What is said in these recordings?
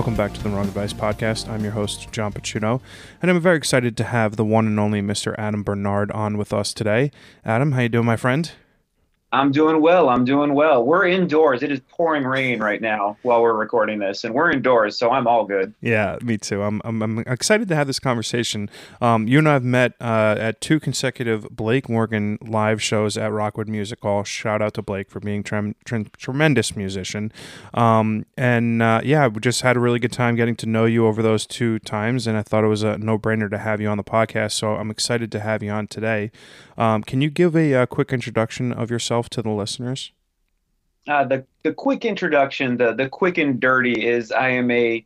Welcome back to the Wrong Advice Podcast. I'm your host, John Pacino, and I'm very excited to have the one and only Mr. Adam Bernard on with us today. Adam, how you doing, my friend? I'm doing well. I'm doing well. We're indoors. It is pouring rain right now while we're recording this, and we're indoors, so I'm all good. Yeah, me too. I'm, I'm, I'm excited to have this conversation. Um, you and I have met uh, at two consecutive Blake Morgan live shows at Rockwood Music Hall. Shout out to Blake for being trem- tre- tremendous musician. Um, and uh, yeah, we just had a really good time getting to know you over those two times, and I thought it was a no brainer to have you on the podcast. So I'm excited to have you on today. Um, can you give a, a, quick introduction of yourself to the listeners? Uh, the the quick introduction, the the quick and dirty is I am a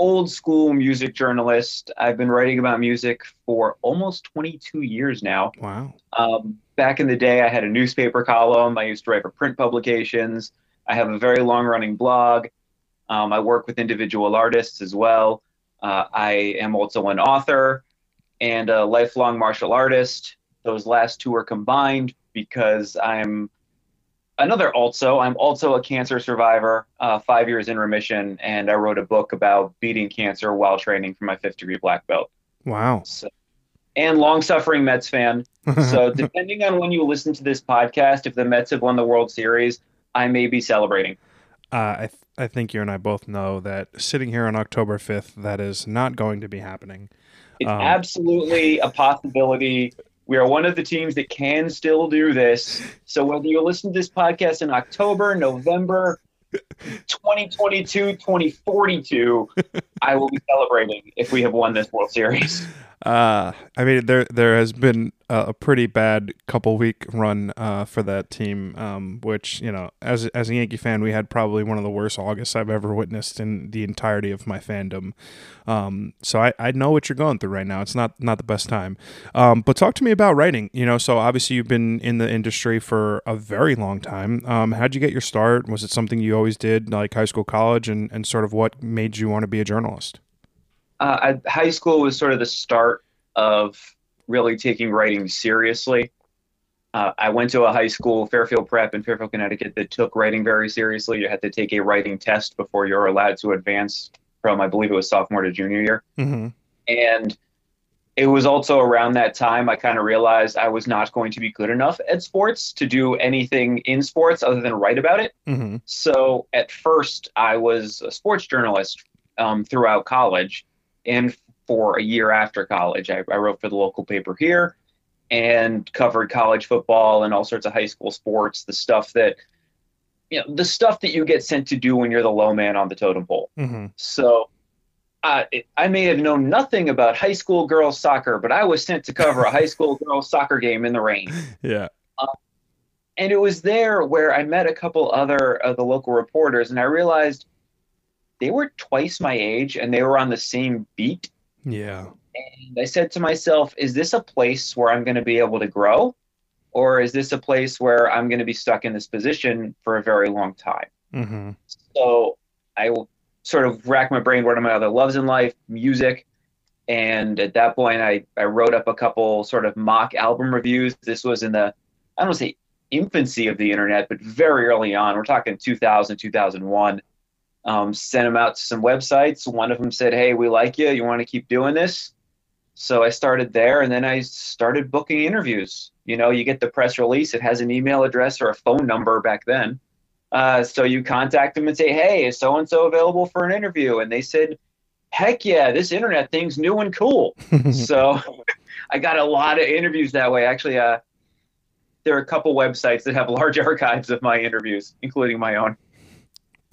old school music journalist. I've been writing about music for almost 22 years now. Wow. Um, back in the day, I had a newspaper column. I used to write for print publications. I have a very long running blog. Um, I work with individual artists as well. Uh, I am also an author and a lifelong martial artist. Those last two are combined because I'm another also. I'm also a cancer survivor, uh, five years in remission, and I wrote a book about beating cancer while training for my fifth degree black belt. Wow. So, and long suffering Mets fan. so, depending on when you listen to this podcast, if the Mets have won the World Series, I may be celebrating. Uh, I, th- I think you and I both know that sitting here on October 5th, that is not going to be happening. It's um, absolutely a possibility. We are one of the teams that can still do this. So whether you listen to this podcast in October, November, 2022, 2042, I will be celebrating if we have won this World Series. Uh, I mean, there there has been a pretty bad couple week run uh, for that team, um, which you know, as as a Yankee fan, we had probably one of the worst Augusts I've ever witnessed in the entirety of my fandom. Um, so I, I know what you're going through right now. It's not not the best time. Um, but talk to me about writing. You know, so obviously you've been in the industry for a very long time. Um, how'd you get your start? Was it something you always did, like high school, college, and and sort of what made you want to be a journalist? uh, I, high school was sort of the start of really taking writing seriously. Uh, I went to a high school, Fairfield Prep in Fairfield, Connecticut, that took writing very seriously. You had to take a writing test before you're allowed to advance from, I believe it was sophomore to junior year. Mm-hmm. And it was also around that time I kind of realized I was not going to be good enough at sports to do anything in sports other than write about it. Mm-hmm. So at first, I was a sports journalist um, throughout college and for a year after college. I, I wrote for the local paper here and covered college football and all sorts of high school sports, the stuff that you know, the stuff that you get sent to do when you're the low man on the totem pole. Mm-hmm. So uh, I may have known nothing about high school girls soccer, but I was sent to cover a high school girls soccer game in the rain. Yeah. Uh, and it was there where I met a couple other of the local reporters, and I realized they were twice my age and they were on the same beat. Yeah. And I said to myself, is this a place where I'm going to be able to grow? Or is this a place where I'm going to be stuck in this position for a very long time? Mm-hmm. So I sort of rack my brain. What are my other loves in life? Music. And at that point, I, I wrote up a couple sort of mock album reviews. This was in the, I don't want to say infancy of the internet, but very early on. We're talking 2000, 2001 um, sent them out to some websites. One of them said, "Hey, we like you. You want to keep doing this?" So I started there, and then I started booking interviews. You know, you get the press release; it has an email address or a phone number back then. Uh, so you contact them and say, "Hey, is so and so available for an interview?" And they said, "Heck yeah, this internet thing's new and cool." so I got a lot of interviews that way. Actually, uh, there are a couple websites that have large archives of my interviews, including my own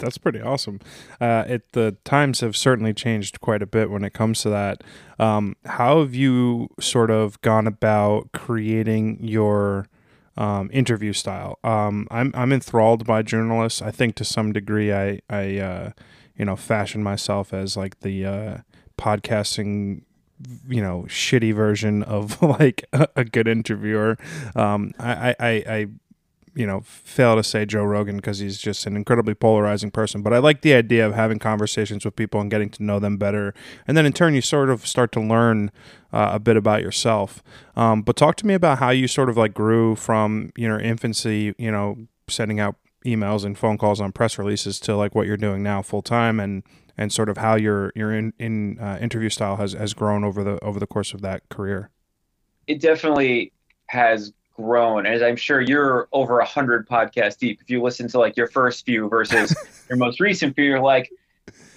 that's pretty awesome. Uh, it the times have certainly changed quite a bit when it comes to that. Um, how have you sort of gone about creating your um, interview style? Um, I'm I'm enthralled by journalists. I think to some degree, I I uh, you know fashion myself as like the uh, podcasting you know shitty version of like a, good interviewer. Um, I, I I you know, fail to say Joe Rogan because he's just an incredibly polarizing person. But I like the idea of having conversations with people and getting to know them better. And then in turn, you sort of start to learn uh, a bit about yourself. Um, but talk to me about how you sort of like grew from, you know, infancy, you know, sending out emails and phone calls on press releases to like what you're doing now full time and, and sort of how your your in, in uh, interview style has has grown over the over the course of that career. It definitely has grown, as I'm sure you're over a hundred podcasts deep. If you listen to like your first few versus your most recent few, you're like,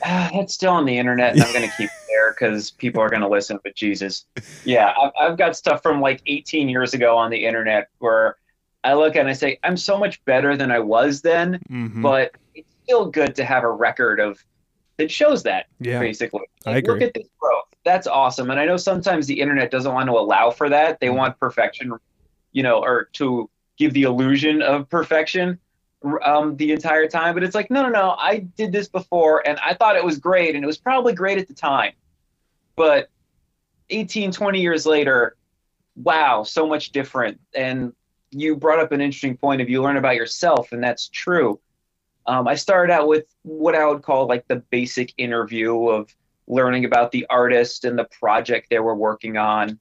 ah, that's still on the internet, and I'm going to keep it there because people are going to listen. But Jesus, yeah, I've, I've got stuff from like 18 years ago on the internet where I look and I say, I'm so much better than I was then, Mhm. but it's still good to have a record of that shows that yeah, basically. I agree. Look at this growth. That's awesome. And I know sometimes the internet doesn't want to allow for that. They Mhm. want perfection, you know, or to give the illusion of perfection um, the entire time. But it's like, no, no, no. I did this before and I thought it was great and it was probably great at the time. But 18, 20 years later, wow, so much different. And you brought up an interesting point of you learn about yourself, and that's true. Um, I started out with what I would call like the basic interview of learning about the artist and the project they were working on,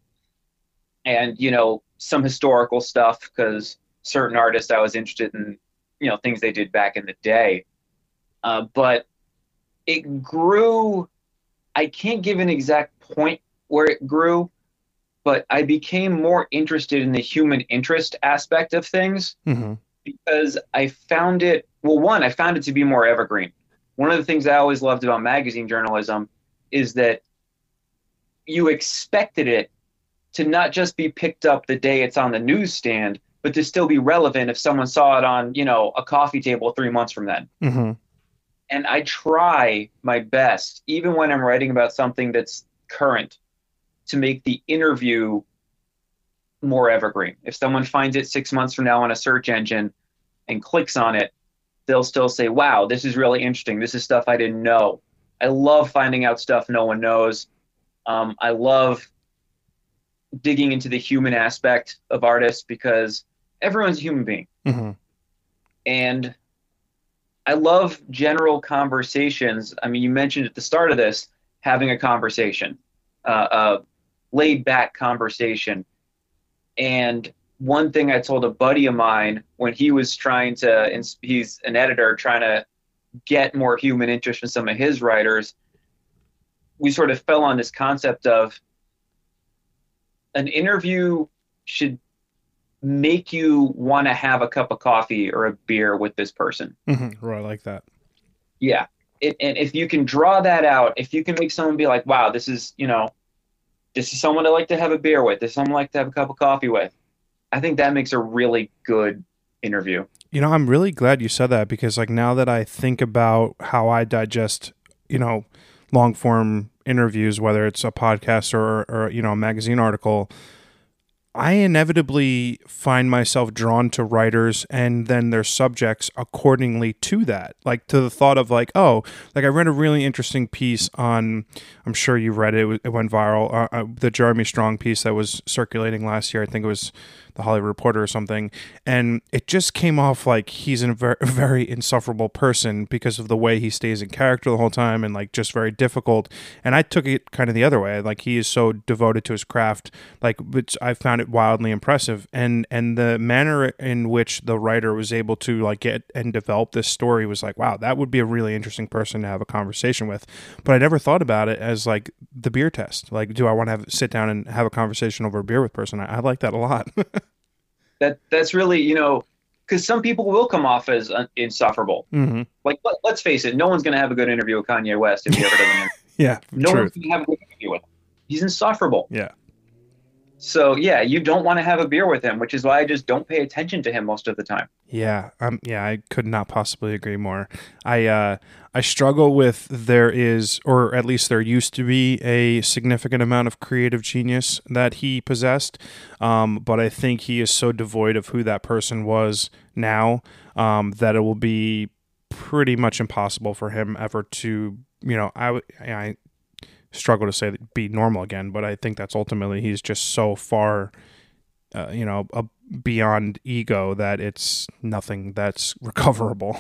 and you know some historical stuff because certain artists I was interested in, you know things they did back in the day. Uh, but it grew. I can't give an exact point where it grew, but I became more interested in the human interest aspect of things Mhm. because I found it well one I found it to be more evergreen. One of the things I always loved about magazine journalism is that you expected it to not just be picked up the day it's on the newsstand, but to still be relevant if someone saw it on, you know, a coffee table 3 months from then. Mhm. And I try my best even when I'm writing about something that's current to make the interview more evergreen. If someone finds it 6 months from now on a search engine and clicks on it, they'll still say, wow, this is really interesting. This is stuff I didn't know. I love finding out stuff no one knows. Um, I love digging into the human aspect of artists because everyone's a human being. Mhm. And I love general conversations. I mean, you mentioned at the start of this having a conversation, uh, a laid back conversation. And one thing I told a buddy of mine when he was trying to, he's an editor trying to get more human interest from some of his writers, we sort of fell on this concept of an interview should make you want to have a cup of coffee or a beer with this person. Mhm. Right, I like that. Yeah. It, and if you can draw that out, if you can make someone be like, wow, this is, you know, this is someone I like to have a beer with, this is someone I like to have a cup of coffee with, I think that makes a really good interview. You know, I'm really glad you said that because, like, now that I think about how I digest, you know, long form interviews, whether it's a podcast or, or, you know, a magazine article, I inevitably find myself drawn to writers and then their subjects accordingly to that. Like, to the thought of, like, oh, like, I read a really interesting piece on, I'm sure you read it, it, went viral, uh, uh, the Jeremy Strong piece that was circulating last year. I think it was the Hollywood Reporter or something, and it just came off like he's a very, very insufferable person because of the way he stays in character the whole time and like just very difficult. And I took it kind of the other way, like he is so devoted to his craft, like which I found it wildly impressive. And and the manner in which the writer was able to like get and develop this story was like, wow, that would be a really interesting person to have a conversation with. But I never thought about it as like the beer test. Like, do I want to have sit down and have a conversation over a beer with a person? I, I like that a lot. That That's really, you know, because some people will come off as insufferable. mm-hmm. Like, let, let's face it, no one's going to have a good interview with Kanye West if he ever does an interview. Yeah, No true. one's going to have a good interview with him. He's insufferable. Yeah. So, yeah, you don't want to have a beer with him, which is why I just don't pay attention to him most of the time. Yeah, um, yeah, I could not possibly agree more. I uh, I struggle with there is, or at least there used to be, a significant amount of creative genius that he possessed, um, but I think he is so devoid of who that person was now um, that it will be pretty much impossible for him ever to, you know, I I struggle to say that be normal again, but I think that's ultimately he's just so far uh, you know, beyond ego that it's nothing that's recoverable.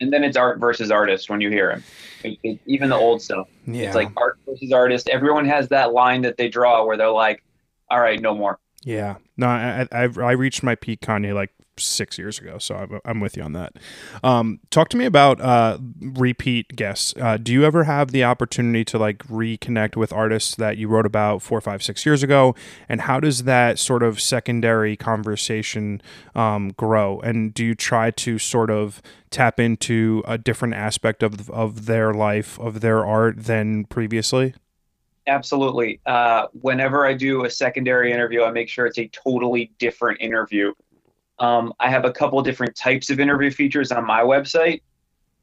And then it's art versus artist when you hear him. It, it, even the old stuff. yeah. It's like art versus artist. Everyone has that line that they draw where they're like, all right, no more. yeah. No, I, I, I reached my peak Kanye like six years ago. So I'm, I'm with you on that. Um, talk to me about uh, repeat guests. Uh, do you ever have the opportunity to like reconnect with artists that you wrote about four, five, six years ago? And how does that sort of secondary conversation um, grow? And do you try to sort of tap into a different aspect of of their life, of their art than previously? Absolutely. Uh, whenever I do a secondary interview, I make sure it's a totally different interview. Um, I have a couple different types of interview features on my website.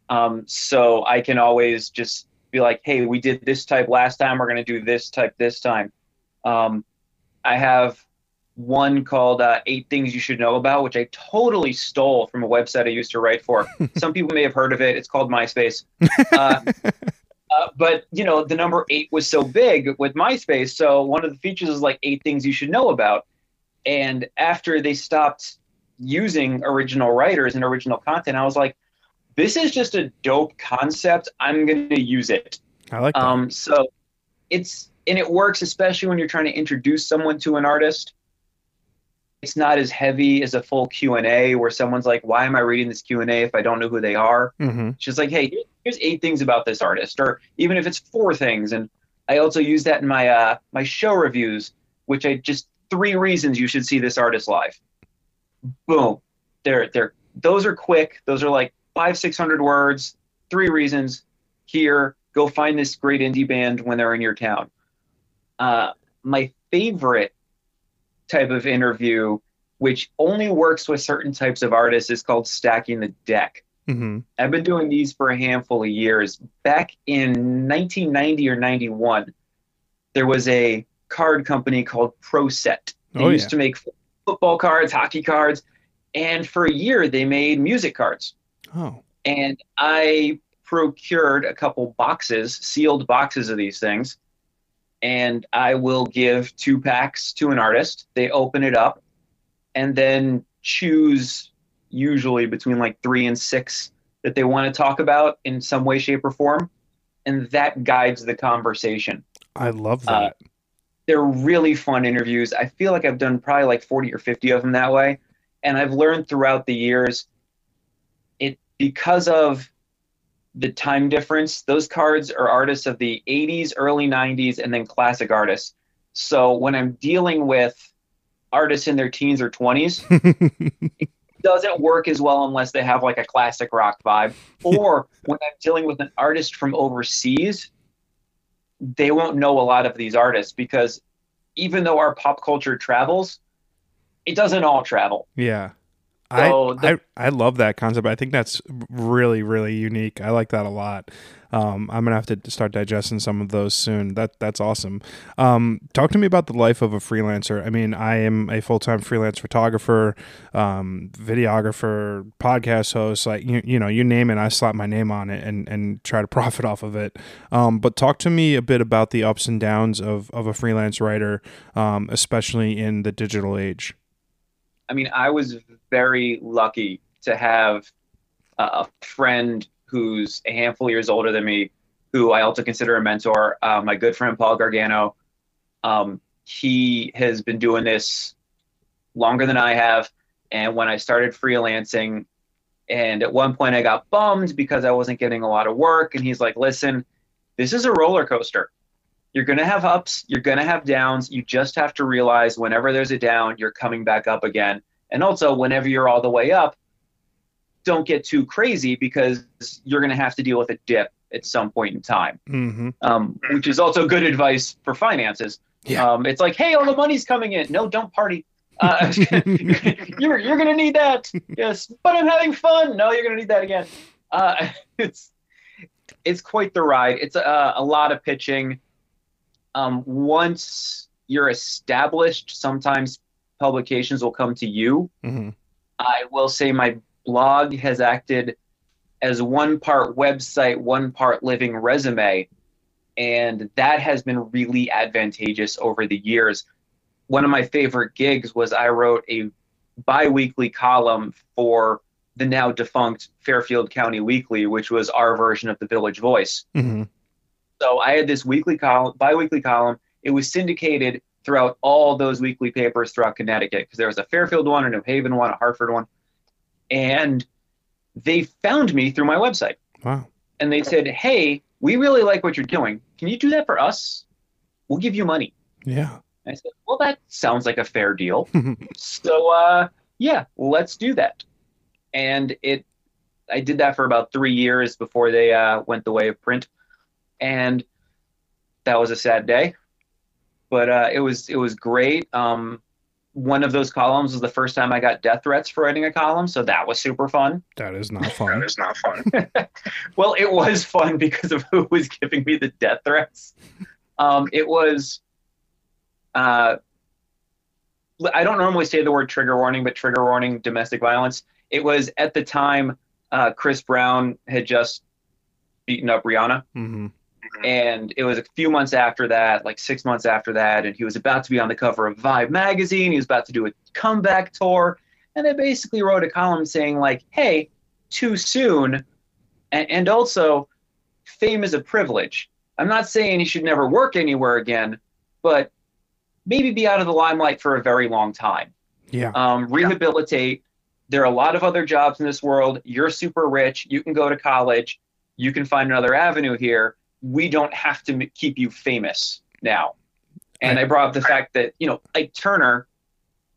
Um, so I can always just be like, hey, we did this type last time. We're going to do this type this time. Um, I have one called uh, Eight Things You Should Know About, which I totally stole from a website I used to write for. Some people may have heard of it. It's called MySpace. Uh, uh, but you know, the number eight was so big with MySpace. So one of the features is like eight things you should know about. And after they stopped using original writers and original content, I was like, this is just a dope concept. I'm going to use it. I like that. Um, so it's and it works especially when you're trying to introduce someone to an artist. It's not as heavy as a full Q and A where someone's like, "Why am I reading this Q and A if I don't know who they are?" Mm-hmm. It's just like, "Hey, here's eight things about this artist," or even if it's four things. And I also use that in my uh, my show reviews, which I just three reasons you should see this artist live. Boom, they're they're those are quick. Those are like five six hundred words. Three reasons. Here, go find this great indie band when they're in your town. Uh, my favorite type of interview, which only works with certain types of artists, is called stacking the deck. Mm-hmm. I've been doing these for a handful of years. Back in 1990 or 91, there was a card company called ProSet. They Oh, used yeah. to make football cards, hockey cards, and for a year they made music cards. Oh, And I procured a couple boxes, sealed boxes of these things, and I will give two packs to an artist. They open it up and then choose usually between like three and six that they want to talk about in some way, shape, or form. And that guides the conversation. I love Uh, that. They're really fun interviews. I feel like I've done probably like 40 or 50 of them that way. And I've learned throughout the years it because of the time difference, those cards are artists of the 80s, early 90s, and then classic artists. So when I'm dealing with artists in their teens or 20s, it doesn't work as well unless they have like a classic rock vibe. Or when I'm dealing with an artist from overseas, they won't know a lot of these artists because even though our pop culture travels, it doesn't all travel. yeah. So I, the- I I love that concept. I think that's really really unique. I like that a lot. Um, I'm gonna have to start digesting some of those soon. That that's awesome. Um, talk to me about the life of a freelancer. I mean, I am a full time freelance photographer, um, videographer, podcast host. Like you, you know, you name it, I slap my name on it and and try to profit off of it. Um, but talk to me a bit about the ups and downs of of a freelance writer, um, especially in the digital age. I mean, I was very lucky to have a friend who's a handful of years older than me, who I also consider a mentor. Uh, my good friend Paul Gargano. Um, he has been doing this longer than I have, and when I started freelancing, and at one point I got bummed because I wasn't getting a lot of work, and he's like, "Listen, this is a roller coaster." You're going to have ups, you're going to have downs. You just have to realize whenever there's a down, you're coming back up again. And also, whenever you're all the way up, don't get too crazy because you're going to have to deal with a dip at some point in time, Mm-hmm. um, which is also good advice for finances. Yeah. Um, it's like, hey, all the money's coming in. No, don't party. Uh, you're you're going to need that. Yes, but I'm having fun. No, you're going to need that again. Uh, it's it's quite the ride. It's a, a lot of pitching um, once you're established, sometimes publications will come to you. Mm-hmm. I will say my blog has acted as one part website, one part living resume, and that has been really advantageous over the years. One of my favorite gigs was I wrote a bi-weekly column for the now defunct Fairfield County Weekly, which was our version of the Village Voice. Mm-hmm. So I had this weekly column, bi-weekly column. It was syndicated throughout all those weekly papers throughout Connecticut because there was a Fairfield one, a New Haven one, a Hartford one. and they found me through my website. Wow. And they said, "Hey, we really like what you're doing. Can you do that for us? We'll give you money." Yeah. I said, "Well, that sounds like a fair deal." so, uh, yeah, let's do that. And it, I did that for about three years before they uh, went the way of print, and that was a sad day, but uh, it was it was great. Um, one of those columns was the first time I got death threats for writing a column, so that was super fun. That is not fun. That is not fun. well, it was fun because of who was giving me the death threats. Um, it was, uh, I don't normally say the word trigger warning, but trigger warning domestic violence. It was at the time uh, Chris Brown had just beaten up Rihanna. Hmm And it was a few months after that, like six months after that, and he was about to be on the cover of Vibe magazine. He was about to do a comeback tour. And I basically wrote a column saying, like, hey, too soon. And, and also, fame is a privilege. I'm not saying he should never work anywhere again, but maybe be out of the limelight for a very long time. Yeah. Um, rehabilitate. There are a lot of other jobs in this world. You're super rich. You can go to college. You can find another avenue here. We don't have to keep you famous now. And I brought up the fact that, you know, Ike Turner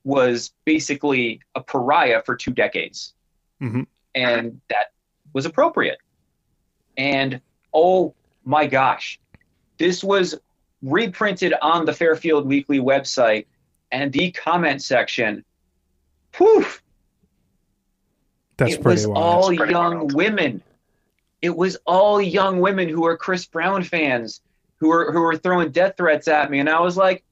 was basically a pariah for two decades. Mhm. And that was appropriate. And oh my gosh, this was reprinted on the Fairfield Weekly website and the comment section. Whew, That's it pretty was wild. all That's pretty young wild. women. It was all young women who were Chris Brown fans who were who were throwing death threats at me, and I was like,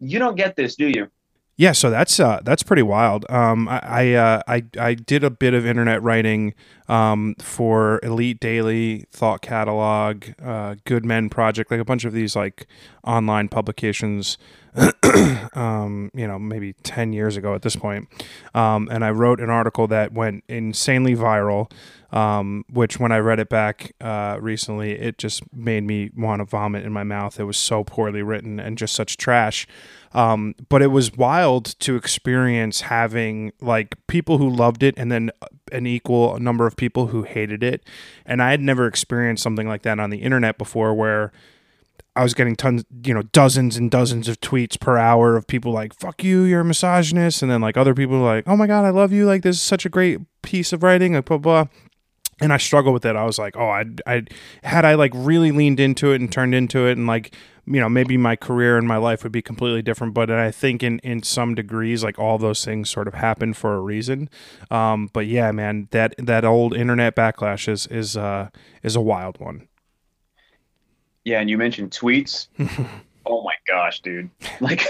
"You don't get this, do you?" Yeah, so that's uh, that's pretty wild. Um, I I, uh, I I did a bit of internet writing um, for Elite Daily, Thought Catalog, uh, Good Men Project, like a bunch of these like online publications. um, you know, maybe ten years ago at this point, um, and I wrote an article that went insanely viral. Um, which when I read it back uh, recently, it just made me want to vomit in my mouth. It was so poorly written and just such trash. Um, but it was wild to experience having like people who loved it and then an equal number of people who hated it. And I had never experienced something like that on the internet before where I was getting tons, you know, dozens and dozens of tweets per hour of people like, fuck you, you're a misogynist. And then like other people like, oh my God, I love you. Like, this is such a great piece of writing, like, blah, blah. And I struggle with it. I was like, oh, I, I had I like really leaned into it and turned into it, and like, you know, maybe my career and my life would be completely different. But I think in in some degrees, like all those things sort of happen for a reason. Um, but yeah, man, that that old internet backlash is is uh is a wild one. Yeah, and you mentioned tweets. oh my gosh, dude! Like,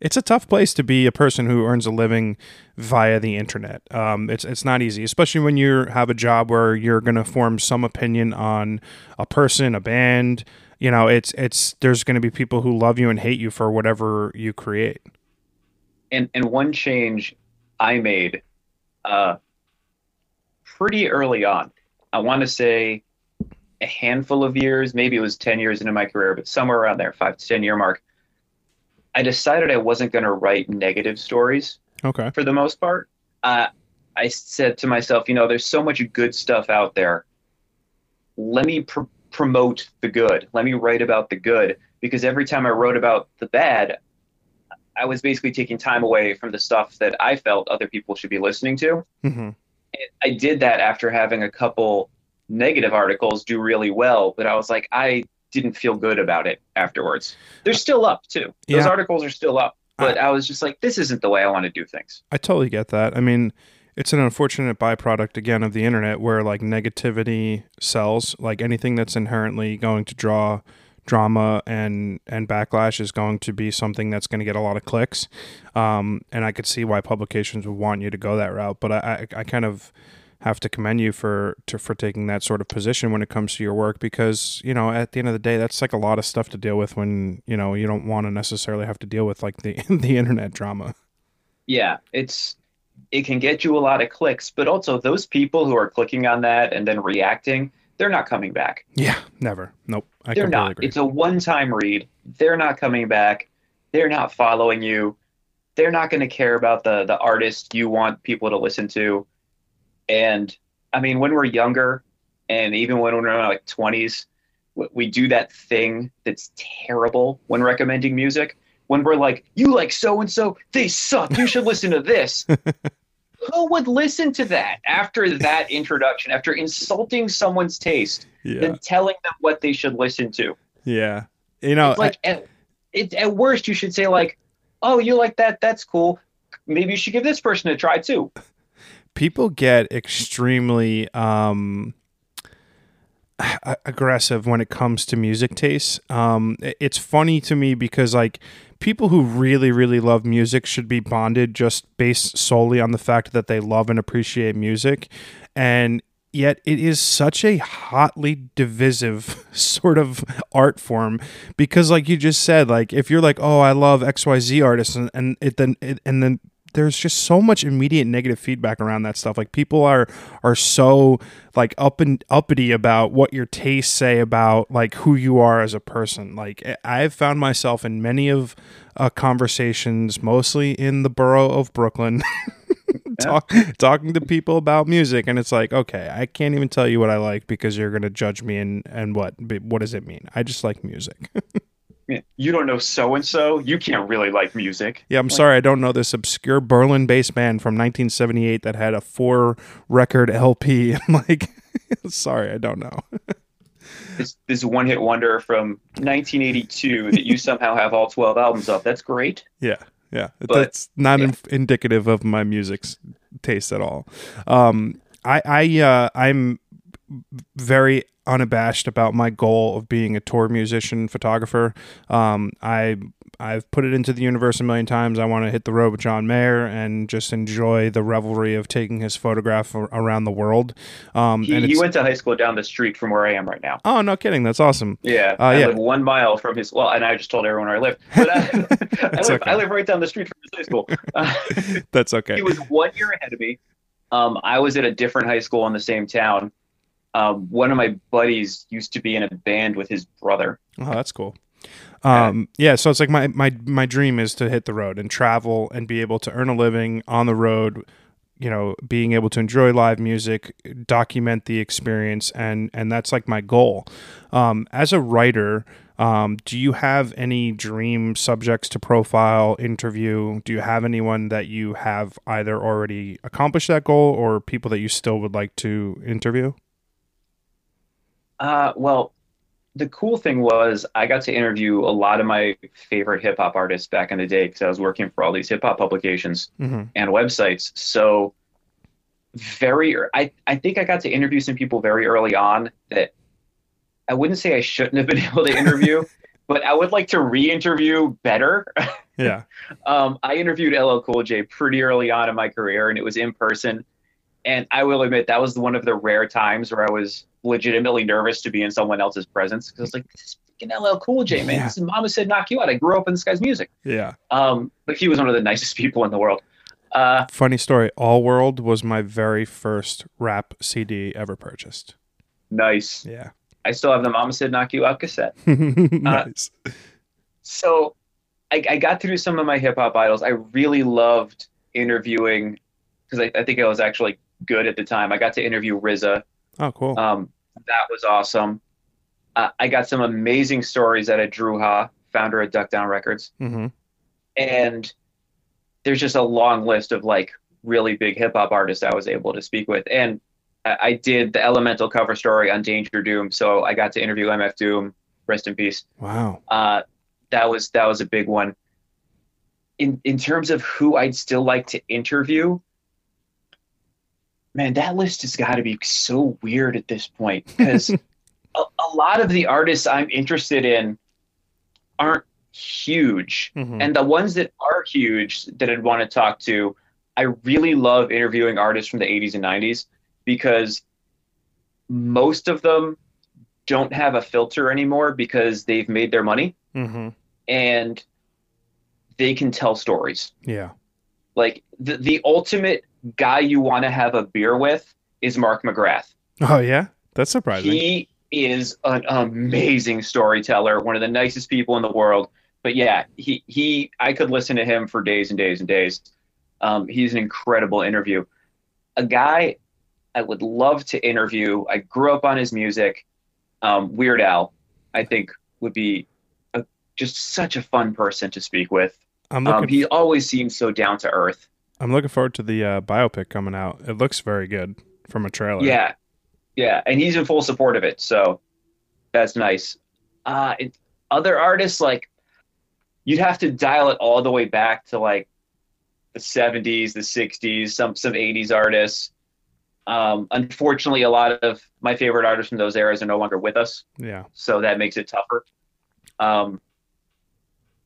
It's a tough place to be a person who earns a living via the internet. Um, it's it's not easy, especially when you have a job where you're going to form some opinion on a person, a band. You know, it's it's there's going to be people who love you and hate you for whatever you create. and and one change I made, uh, pretty early on. I want to say a handful of years, maybe it was ten years into my career, but somewhere around there, five to ten year mark. I decided I wasn't going to write negative stories Okay. for the most part. Uh, I said to myself, you know, there's so much good stuff out there. Let me pr- promote the good. Let me write about the good because every time I wrote about the bad, I was basically taking time away from the stuff that I felt other people should be listening to. hmm I did that after having a couple negative articles do really well, but I was like, I didn't feel good about it afterwards. They're still up too. Those Yeah. articles are still up, but I was just like, this isn't the way I want to do things. I totally get that. I mean, it's an unfortunate byproduct again of the internet where like negativity sells. Like anything that's inherently going to draw drama and and backlash is going to be something that's going to get a lot of clicks. Um, and I could see why publications would want you to go that route. But I, I, I kind of have to commend you for to, for taking that sort of position when it comes to your work because you know at the end of the day that's like a lot of stuff to deal with when you know you don't want to necessarily have to deal with like the the internet drama. yeah, it's it can get you a lot of clicks, but also those people who are clicking on that and then reacting, they're not coming back. Yeah, never. Nope. I they're not. agree. It's a one-time read. They're not coming back. They're not following you. they're not going to care about the the artist you want people to listen to. And I mean, when we're younger, and even when we're in our like twenties, we do that thing that's terrible when recommending music. When we're like, "You like so and so? They suck. You should listen to this." Who would listen to that after that introduction? After insulting someone's taste Yeah. and telling them what they should listen to? Yeah. You know, It's like at, it, at worst, you should say like, "Oh, you like that? That's cool. Maybe you should give this person a try too." People get extremely um aggressive when it comes to music tastes. Um it's funny to me because like people who really really love music should be bonded just based solely on the fact that they love and appreciate music. And yet it is such a hotly divisive sort of art form because like you just said like if you're like oh i love xyz artists and, and it then it, and then there's just so much immediate negative feedback around that stuff. Like people are are so like up and uppity about what your tastes say about like who you are as a person. Like i've found myself in many of uh, conversations mostly in the borough of brooklyn talk, talking to people about music and it's like okay i can't even tell you what i like because you're going to judge me and and what what does it mean? I just like music You don't know so and so. You can't really like music. yeah i'm sorry i don't know this obscure berlin bass band from 1978 that had a four record lp i'm like sorry i don't know This this one hit wonder from 1982 that you somehow have all 12 albums of. That's great. Yeah, yeah. But- That's not yeah. in- indicative of my music's taste at all. Um, I, I, uh, I'm very unabashed about my goal of being a tour musician photographer. Um, I I've put it into the universe a million times. I want to hit the road with John Mayer and just enjoy the revelry of taking his photograph around the world. Um, He, went to high school down the street from where I am right now. oh no kidding, that's awesome. Yeah, Uh, I yeah. live one mile from his. Well, and I just told everyone where I live. But I, I, live, okay. I live right down the street from his high school. Uh, That's okay. he was one year ahead of me. Um, I was at a different high school in the same town. Um, one of my buddies used to be in a band with his brother. Oh, that's cool. Um, yeah, so it's like my, my my dream is to hit the road and travel and be able to earn a living on the road. You know, being able to enjoy live music, document the experience, and and that's like my goal. Um, as a writer, um, do you have any dream subjects to profile, interview? Do you have anyone that you have either already accomplished that goal or people that you still would like to interview? Uh, well, the cool thing was I got to interview a lot of my favorite hip hop artists back in the day because I was working for all these hip hop publications Mm-hmm. and websites. So very, I, I think I got to interview some people very early on that I wouldn't say I shouldn't have been able to interview, but I would like to re-interview better. Yeah. Um, I interviewed LL Cool J pretty early on in my career, and it was in person. And I will admit that was one of the rare times where I was legitimately nervous to be in someone else's presence because I was like, "This is freaking LL Cool J, man. Yeah. This is Mama said knock you out. I grew up in this guy's music." Yeah. Um, but he was one of the nicest people in the world. Uh, Funny story. All World was my very first rap CD ever purchased. nice. Yeah. I still have the Mama said knock you out cassette. nice. So I, I got to do some of my hip hop idols. I really loved interviewing because I, I think I was actually good at the time. I got to interview RZA. oh, cool. Um, that was awesome. Uh, I got some amazing stories out of Dru Ha, founder of Duck Down Records, hmm and there's just a long list of like really big hip hop artists I was able to speak with. And I, I did the Elemental cover story on Danger Doom, so I got to interview MF Doom. Rest in peace. Wow. Uh, that was that was a big one. In in terms of who I'd still like to interview, man, that list has got to be so weird at this point because a, a lot of the artists I'm interested in aren't huge, Mhm. and the ones that are huge that I'd want to talk to, I really love interviewing artists from the 80s and 90s because most of them don't have a filter anymore because they've made their money Mhm. and they can tell stories. Yeah. Like the, the ultimate guy you want to have a beer with is Mark McGrath. Oh, yeah. That's surprising. He is an amazing storyteller, one of the nicest people in the world, but yeah, he he I could listen to him for days and days and days. Um, he's an incredible interview. A guy I would love to interview. I grew up on his music. Um, Weird Al, I think, would be a, just such a fun person to speak with. I'm Um, he always seems so down to earth. I'm looking forward to the uh, biopic coming out. It looks very good from a trailer. Yeah, yeah, and he's in full support of it, so that's nice. Uh, it, other artists like you'd have to dial it all the way back to like the '70s, the '60s, some some '80s artists. Um, unfortunately, a lot of my favorite artists from those eras are no longer with us, Yeah. so that makes it tougher. Um,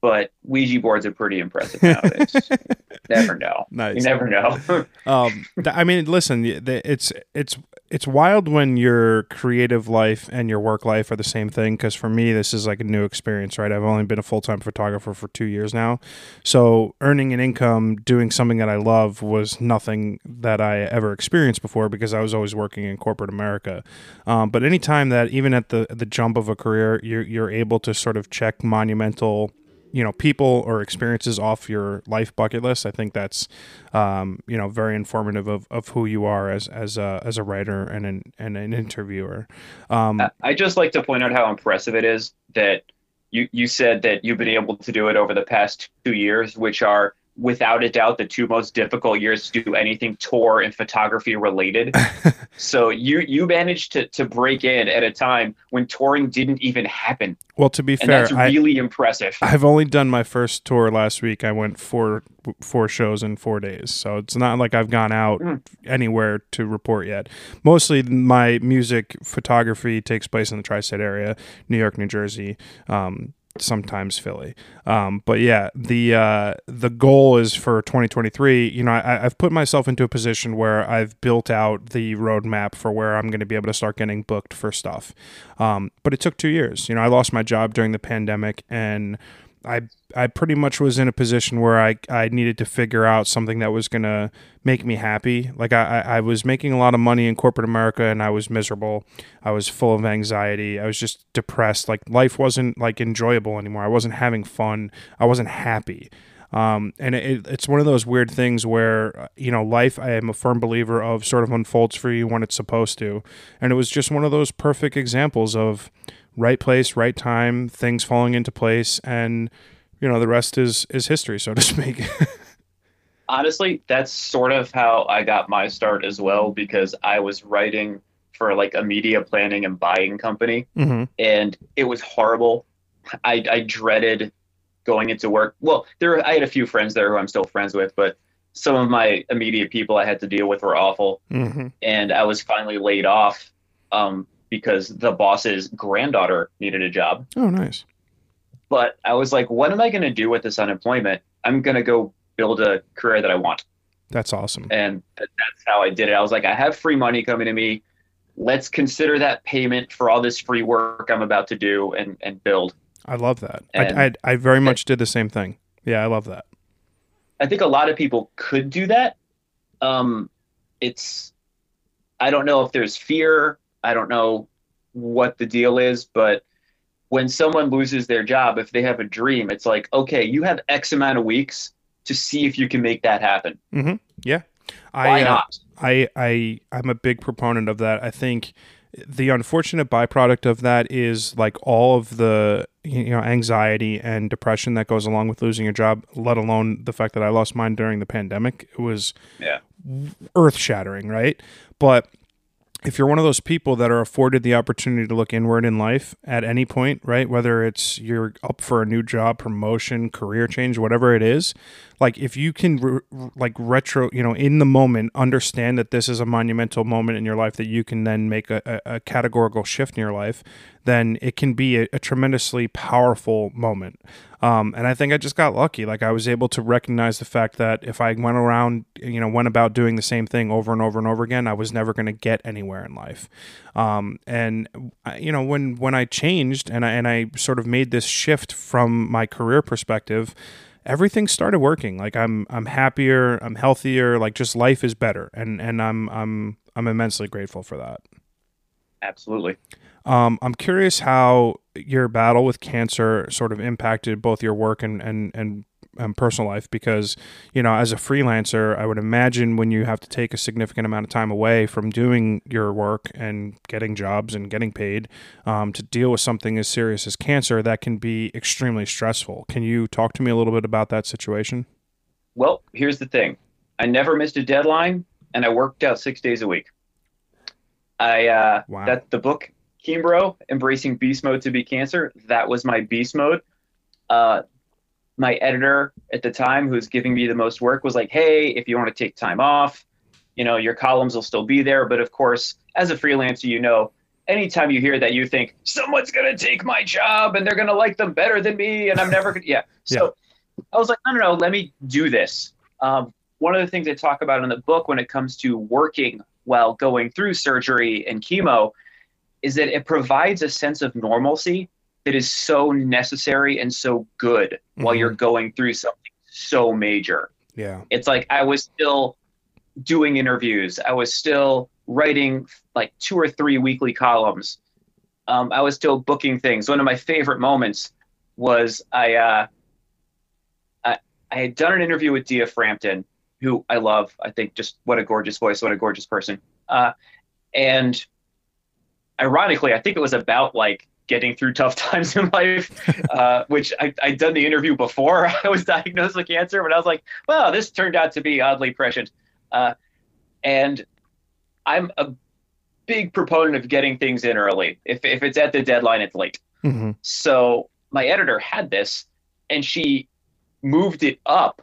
but Ouija boards are pretty impressive nowadays. never know. Nice. You never know. um, I mean, listen, it's it's it's wild when your creative life and your work life are the same thing. Because for me, this is like a new experience, right? I've only been a full time photographer for two years now, so earning an income doing something that I love was nothing that I ever experienced before because I was always working in corporate America. Um, but anytime that even at the the jump of a career, you're you're able to sort of check monumental you know people or experiences off your life bucket list i think that's um, you know very informative of, of who you are as as a as a writer and an and an interviewer. Um, I- just like to point out how impressive it is that you you said that you've been able to do it over the past two years, which are without a doubt the two most difficult years to do anything tour and photography related. so you you managed to to break in at a time when touring didn't even happen, well to be and fair that's I, really impressive. I've only done my first tour last week. I went four four shows in four days, so it's not like I've gone out Mm. anywhere to report yet. Mostly, my music photography takes place in the tri-state area, New York, New Jersey, um, sometimes Philly. Um, but yeah, the uh, the goal is for 2023. You know, I, I've put myself into a position where I've built out the roadmap for where I'm going to be able to start getting booked for stuff. Um, but it took two years. You know, I lost my job during the pandemic, and I I pretty much was in a position where I I needed to figure out something that was gonna make me happy. Like I I was making a lot of money in corporate America, and I was miserable. I was full of anxiety. I was just depressed. Like life wasn't like enjoyable anymore. I wasn't having fun. I wasn't happy. Um, and it, it's one of those weird things where uh, you know life. I am a firm believer of sort of unfolds for you when it's supposed to, and it was just one of those perfect examples of right place, right time, things falling into place, and you know the rest is is history, so to speak. Honestly, that's sort of how I got my start as well because I was writing for like a media planning and buying company. hmm and it was horrible. I, I dreaded going into work. Well, there I had a few friends there who I'm still friends with, but some of my immediate people I had to deal with were awful, hmm and I was finally laid off um, because the boss's granddaughter needed a job. Oh, nice. But I was like, what am I going to do with this unemployment? I'm going to go build a career that I want, That's awesome. and that's how I did it. I was like, I have free money coming to me. Let's consider that payment for all this free work I'm about to do and, and build. I love that. And- I, I I very much did the same thing. Yeah, I love that. I think a lot of people could do that. Um, it's, I don't know if there's fear. I don't know what the deal is, but when someone loses their job, if they have a dream, it's like, okay, you have X amount of weeks to see if you can make that happen. I Why uh, not? I I I'm a big proponent of that. I think the unfortunate byproduct of that is like all of the you know anxiety and depression that goes along with losing your job, let alone the fact that I lost mine during the pandemic. It was Yeah. earth shattering, right? But if you're one of those people that are afforded the opportunity to look inward in life at any point, right? Whether it's you're up for a new job, promotion, career change, whatever it is, like if you can re- like retro, you know, in the moment, understand that this is a monumental moment in your life that you can then make a, a, a categorical shift in your life, then it can be a, a tremendously powerful moment. Um, and I think I just got lucky. Like I was able to recognize the fact that if I went around, you know, went about doing the same thing over and over and over again, I was never going to get anywhere in life. Um, and you know, when when I changed and I and I sort of made this shift from my career perspective, everything started working. Like I'm I'm happier, I'm healthier. Like just life is better, and and I'm I'm I'm immensely grateful for that. Absolutely. Um, I'm curious how your battle with cancer sort of impacted both your work and and and um, personal life because you know as a freelancer i would imagine when you have to take a significant amount of time away from doing your work and getting jobs and getting paid um, to deal with something as serious as cancer that can be extremely stressful. Can you talk to me a little bit about that situation? Well here's the thing. I never missed a deadline and i worked out six days a week. I uh wow. that the book ChemBro, embracing beast mode to be cancer that was my beast mode uh, my editor at the time who's giving me the most work was like, hey, if you want to take time off, you know, your columns will still be there. But of course, as a freelancer, you know, anytime you hear that, you think someone's going to take my job and they're going to like them better than me. And I'm never going to, yeah. So yeah. I was like, no, no, no, let me do this. Um, one of the things I talk about in the book when it comes to working while going through surgery and chemo is that it provides a sense of normalcy that is so necessary and so good mm-hmm. while you're going through something so major. Yeah. It's like I was still doing interviews. I was still writing like two or three weekly columns. Um, I was still booking things. One of my favorite moments was I, uh, I, I had done an interview with Dia Frampton, who I love. I think just what a gorgeous voice, what a gorgeous person. Uh, and ironically, I think it was about like getting through tough times in life, uh, which I, I'd done the interview before I was diagnosed with cancer, but I was like, wow, this turned out to be oddly prescient. Uh, and I'm a big proponent of getting things in early. If, if it's at the deadline, it's late. Mm-hmm. So my editor had this and she moved it up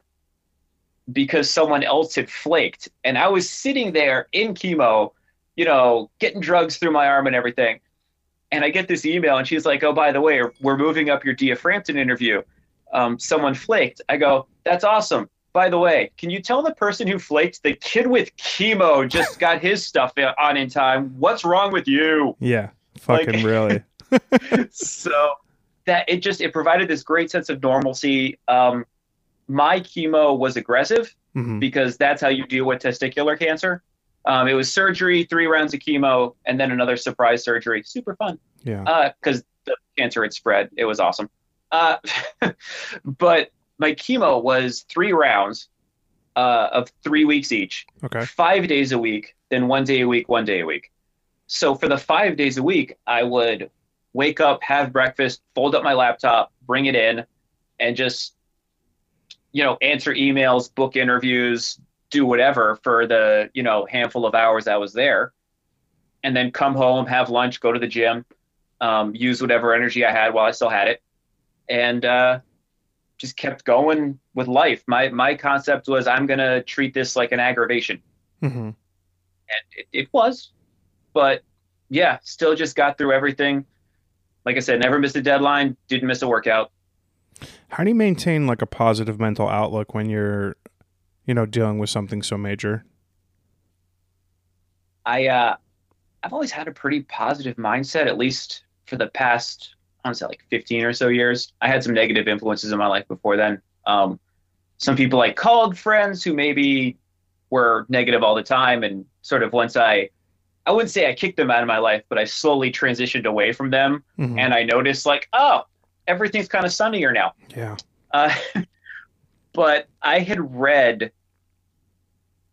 because someone else had flaked. And I was sitting there in chemo, you know, getting drugs through my arm and everything and I get this email, and she's like, "Oh, by the way, we're moving up your Dia Frampton interview. Um, someone flaked." I go, "That's awesome. By the way, can you tell the person who flaked the kid with chemo just got his stuff on in time? What's wrong with you?" Yeah, fucking like, really. so that it just it provided this great sense of normalcy. Um, my chemo was aggressive mm-hmm. because that's how you deal with testicular cancer. Um, it was surgery, three rounds of chemo, and then another surprise surgery. Super fun. Yeah. Because uh, the cancer had spread. It was awesome. Uh, but my chemo was three rounds uh, of three weeks each. Okay. Five days a week, then one day a week, one day a week. So for the five days a week, I would wake up, have breakfast, fold up my laptop, bring it in, and just you know answer emails, book interviews, do whatever for the you know handful of hours I was there, and then come home, have lunch, go to the gym, um, use whatever energy I had while I still had it, and uh, just kept going with life. My my concept was I'm gonna treat this like an aggravation, mm-hmm. and it, it was, but yeah, still just got through everything. Like I said, never missed a deadline, didn't miss a workout. How do you maintain like a positive mental outlook when you're you know, dealing with something so major? I uh, I've always had a pretty positive mindset, at least for the past, I want to say like 15 or so years. I had some negative influences in my life before then. Um, some people I called friends who maybe were negative all the time, and sort of once I, I wouldn't say I kicked them out of my life, but I slowly transitioned away from them, mm-hmm. and I noticed like, oh, everything's kind of sunnier now. Yeah. Uh, but I had read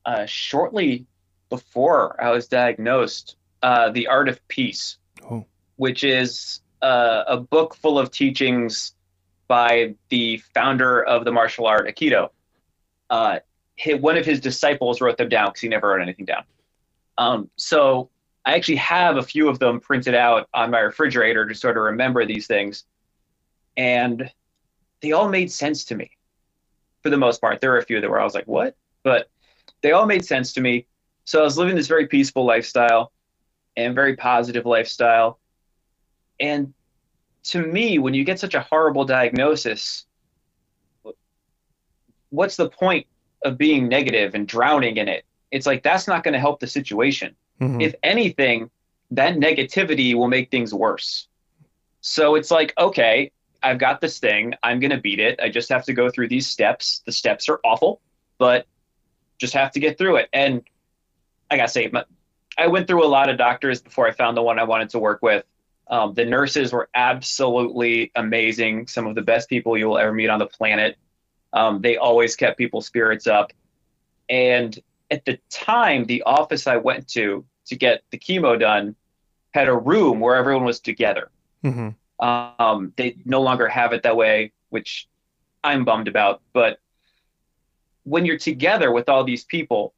uh, shortly before I was diagnosed uh, The Art of Peace, oh. which is uh, a book full of teachings by the founder of the martial art Aikido. Uh, one of his disciples wrote them down because he never wrote anything down. Um, so I actually have a few of them printed out on my refrigerator to sort of remember these things. And they all made sense to me for the most part. There were a few that were I was like, what? But they all made sense to me. So I was living this very peaceful lifestyle and very positive lifestyle. And to me, when you get such a horrible diagnosis, what's the point of being negative and drowning in it? It's like that's not going to help the situation. Mm-hmm. If anything, that negativity will make things worse. So it's like, okay, I've got this thing. I'm going to beat it. I just have to go through these steps. The steps are awful, but just have to get through it. And I got to say, I went through a lot of doctors before I found the one I wanted to work with. Um, the nurses were absolutely amazing. Some of the best people you will ever meet on the planet. Um, they always kept people's spirits up. And at the time, the office I went to to get the chemo done had a room where everyone was together. Mm-hmm. Um, they no longer have it that way, which I'm bummed about. But when you're together with all these people,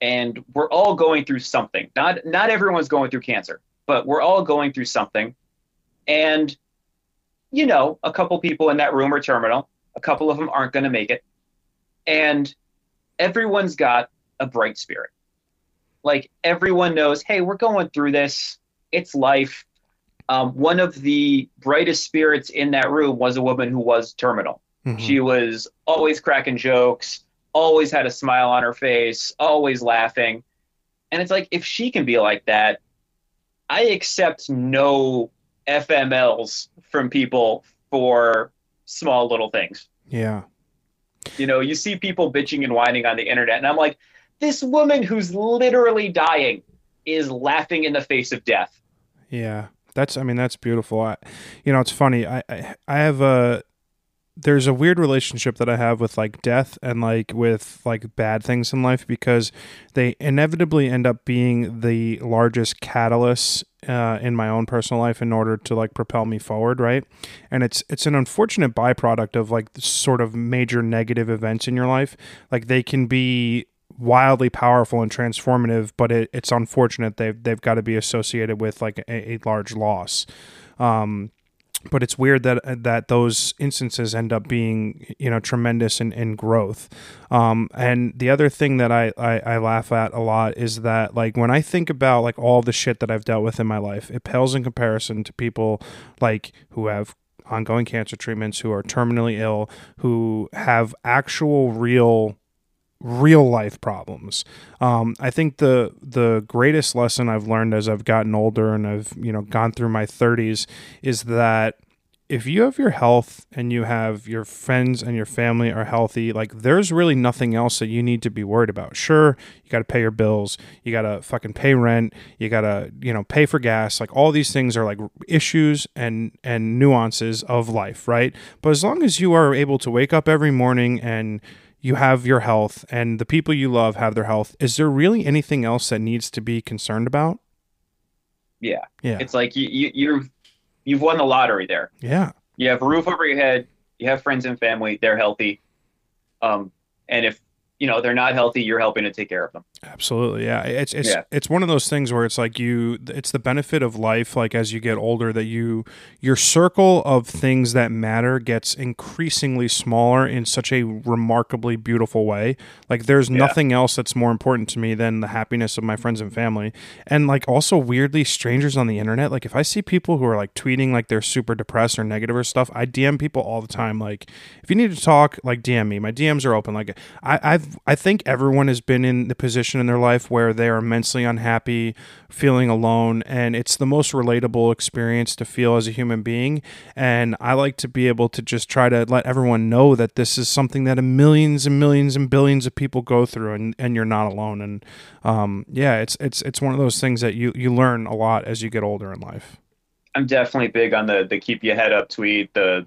and we're all going through something. Not not everyone's going through cancer, but we're all going through something. And you know, a couple people in that room are terminal. A couple of them aren't going to make it. And everyone's got a bright spirit. Like everyone knows, hey, we're going through this. It's life. Um, one of the brightest spirits in that room was a woman who was terminal. Mm-hmm. She was always cracking jokes, always had a smile on her face, always laughing. And it's like, if she can be like that, I accept no FMLs from people for small little things. Yeah. You know, you see people bitching and whining on the internet, and I'm like, this woman who's literally dying is laughing in the face of death. Yeah. That's I mean that's beautiful. I, you know, it's funny. I, I I have a there's a weird relationship that I have with like death and like with like bad things in life because they inevitably end up being the largest catalyst uh, in my own personal life in order to like propel me forward, right? And it's it's an unfortunate byproduct of like sort of major negative events in your life. Like they can be wildly powerful and transformative, but it, it's unfortunate they've they've got to be associated with like a, a large loss. Um, but it's weird that that those instances end up being you know tremendous in, in growth. Um, and the other thing that I, I, I laugh at a lot is that like when i think about like all the shit that i've dealt with in my life it pales in comparison to people like who have ongoing cancer treatments who are terminally ill who have actual real real life problems. Um, I think the the greatest lesson I've learned as I've gotten older and I've you know gone through my 30s is that if you have your health and you have your friends and your family are healthy, like there's really nothing else that you need to be worried about. Sure, you got to pay your bills, you got to fucking pay rent, you got to, you know, pay for gas. Like all these things are like issues and and nuances of life, right? But as long as you are able to wake up every morning and you have your health and the people you love have their health, is there really anything else that needs to be concerned about? Yeah. Yeah. It's like you, you you've you've won the lottery there. Yeah. You have a roof over your head, you have friends and family, they're healthy. Um and if you know they're not healthy you're helping to take care of them. Absolutely yeah. It's it's Yeah. it's one of those things where it's like you it's the benefit of life like as you get older that you your circle of things that matter gets increasingly smaller in such a remarkably beautiful way. Like there's Yeah. nothing else that's more important to me than the happiness of my friends and family. And like also weirdly strangers on the internet like if i see people who are like tweeting like they're super depressed or negative or stuff i dm people all the time like if you need to talk like dm me. My dms are open. Like I, I've I think everyone has been in the position in their life where they are immensely unhappy, feeling alone, and it's the most relatable experience to feel as a human being. And I like to be able to just try to let everyone know that this is something that millions and millions and billions of people go through, and, and you're not alone. And um, yeah, it's it's it's one of those things that you you learn a lot as you get older in life. i'm definitely big on the the keep your head up tweet the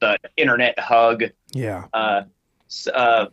the internet hug Yeah, uh, uh,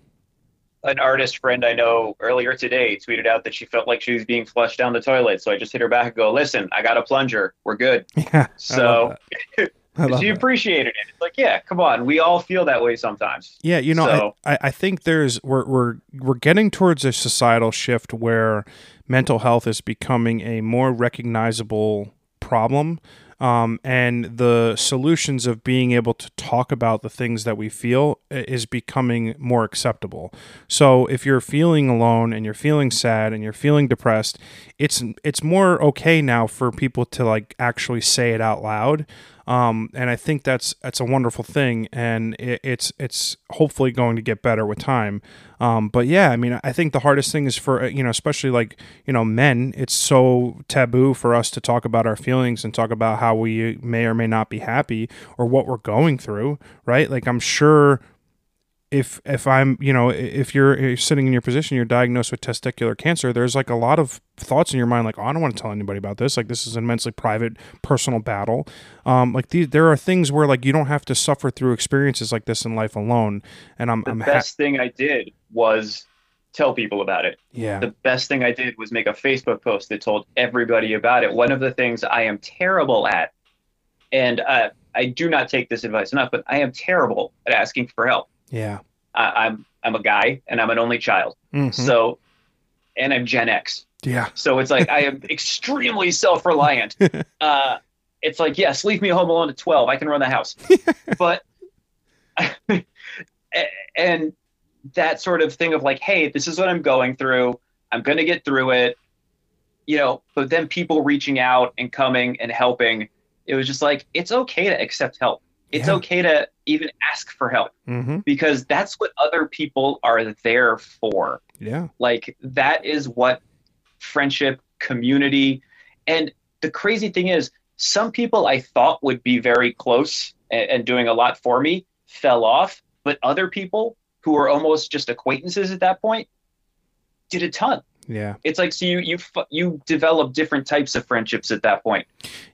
an artist friend I know earlier today tweeted out that she felt like she was being flushed down the toilet. So I just hit her back and go, listen, I got a plunger. We're good. yeah. So I love that. I love she that. appreciated it. It's like, yeah, come on. We all feel that way sometimes. Yeah, you know, So- I, I I think there's we're we're we're getting towards a societal shift where mental health is becoming a more recognizable problem. Um, and the solutions of being able to talk about the things that we feel is becoming more acceptable. So if you're feeling alone and you're feeling sad and you're feeling depressed, it's it's more okay now for people to like actually say it out loud. Um, and I think that's that's a wonderful thing, and it, it's it's hopefully going to get better with time. Um, but yeah, I mean, I think the hardest thing is for uh, you know, especially like you know, men. It's so taboo for us to talk about our feelings and talk about how we may or may not be happy or what we're going through, right? Like I'm sure if if I'm you know if you're, if you're sitting in your position, you're diagnosed with testicular cancer. There's like a lot of thoughts in your mind, like oh, I don't want to tell anybody about this. Like this is an immensely private, personal battle. Um, like these, there are things where like you don't have to suffer through experiences like this in life alone. And I'm the I'm best thing I did was tell people about it. yeah The best thing I did was make a Facebook post that told everybody about it. One of the things I am terrible at, and uh, I do not take this advice enough, but I am terrible at asking for help. Yeah I, I'm I'm a guy and I'm an only child, Mhm. so and I'm Gen X, yeah so it's like I am extremely self-reliant. Uh, it's like yes, leave me home alone at 12. I can run the house, but and that sort of thing of like, hey, this is what I'm going through. I'm going to get through it. You know, but then people reaching out and coming and helping, it was just like, it's okay to accept help. It's Yeah. okay to even ask for help hmm because that's what other people are there for. yeah Like, that is what friendship, community, and the crazy thing is, some people I thought would be very close and, and doing a lot for me fell off, but other people who were almost just acquaintances at that point did a ton. Yeah It's like so you you you develop different types of friendships at that point.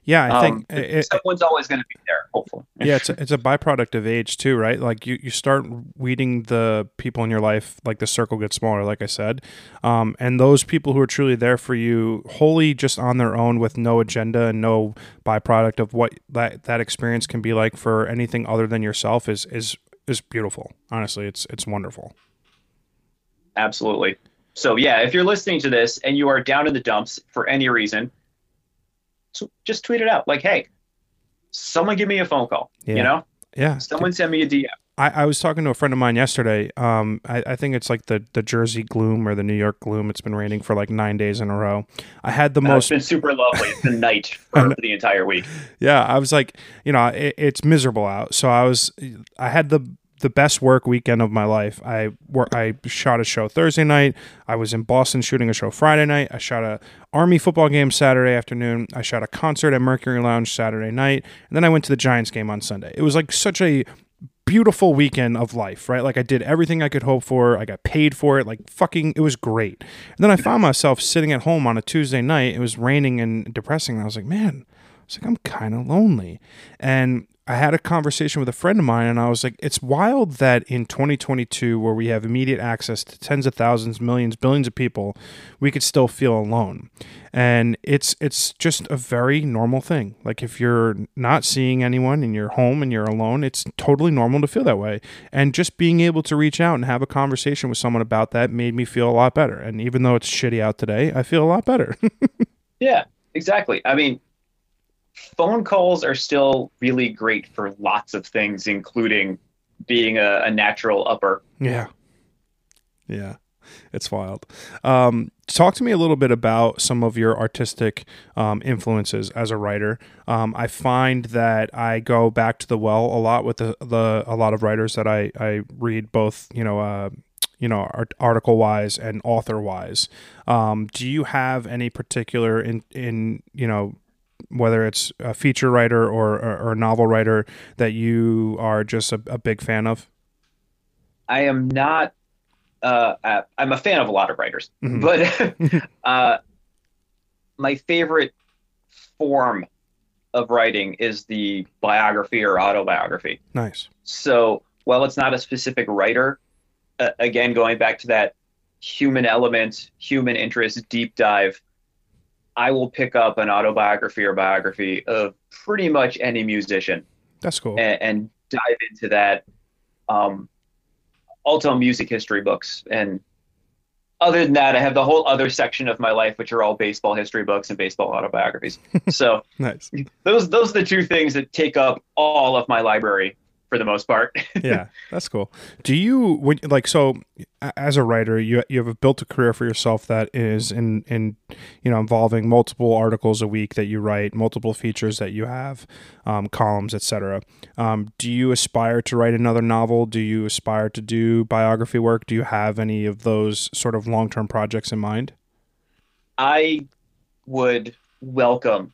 yeah. I think Um, it, Someone's always going to be there, hopefully. yeah it's a, it's a byproduct of age too right like you, you start weeding the people in your life like the circle gets smaller like i said um, and those people who are truly there for you wholly just on their own with no agenda and no byproduct of what that, that experience can be like for anything other than yourself is is is beautiful honestly it's it's wonderful Absolutely. So yeah, if you're listening to this and you are down in the dumps for any reason, so just tweet it out. Like, hey, someone give me a phone call. Yeah. You know, yeah someone send me a DM. I, I was talking to a friend of mine yesterday. Um, I, I think it's like the, the Jersey gloom or the New York gloom. It's been raining for like nine days in a row. I had the most it's been super lovely. It's been night for the entire week. Yeah, I was like, you know, it, it's miserable out. So I was, I had the the best work weekend of my life. I wor- I shot a show Thursday night. I was in Boston shooting a show Friday night. I shot a Army football game Saturday afternoon. I shot a concert at Mercury Lounge Saturday night, and then I went to the Giants game on Sunday. It was like such a beautiful weekend of life, right? Like I did everything I could hope for. I got paid for it. Like fucking, it was great. And then I found myself sitting at home on a Tuesday night. It was raining and depressing. And I was like, man, I was like, I'm kind of lonely. And I had a conversation with a friend of mine, and I was like, it's wild that in 2022, where we have immediate access to tens of thousands, millions, billions of people, we could still feel alone. And it's it's just a very normal thing. Like if you're not seeing anyone and you're home and you're alone, it's totally normal to feel that way. And just being able to reach out and have a conversation with someone about that made me feel a lot better. And even though it's shitty out today, I feel a lot better. Yeah, exactly. I mean, phone calls are still really great for lots of things, including being a, a natural upper. Yeah. Yeah. It's wild. Um, talk to me a little bit about some of your artistic um, influences as a writer. Um, I find that I go back to the well a lot with the, the a lot of writers that I, I read, both you know uh, you know art, article wise and author wise. Um, do you have any particular in in you know whether it's a feature writer or, or, or a novel writer that you are just a, a big fan of? I am not. Uh, uh, I'm a fan of a lot of writers, Mhm. but uh, my favorite form of writing is the biography or autobiography. Nice. So, while it's not a specific writer, uh, again, going back to that human element, human interest deep dive, I will pick up an autobiography or biography of pretty much any musician That's cool. and, and dive into that. Um, also, music history books. And other than that, I have the whole other section of my life, which are all baseball history books and baseball autobiographies. so Nice. those those are the two things that take up all of my library for the most part. yeah, that's cool. Do you when like so as a writer, you you have built a career for yourself that is in in you know involving multiple articles a week that you write, multiple features that you have, um, columns, etc. Um, do you aspire to write another novel? Do you aspire to do biography work? Do you have any of those sort of long term projects in mind? I would welcome